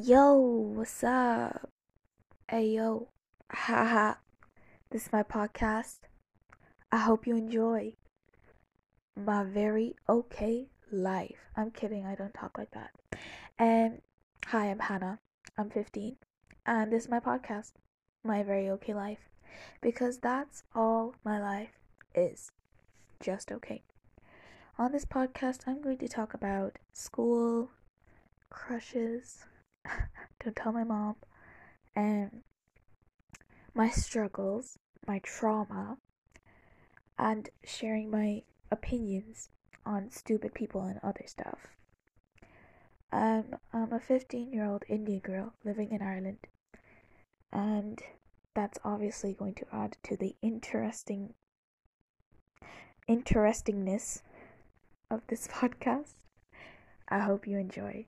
Yo, what's up? Hey, yo. Haha. This is my podcast. I hope you enjoy my very okay life. I'm kidding, I don't talk like that. And hi, I'm Hannah. I'm 15. And this is my podcast, My Very Okay Life. Because that's all my life is. Just okay. On this podcast, I'm going to talk about school, crushes, don't tell my mom, and my struggles, my trauma, and sharing my opinions on stupid people and other stuff. Um, I'm a 15 year old Indian girl living in Ireland, and that's obviously going to add to the interesting interestingness of this podcast. I hope you enjoy.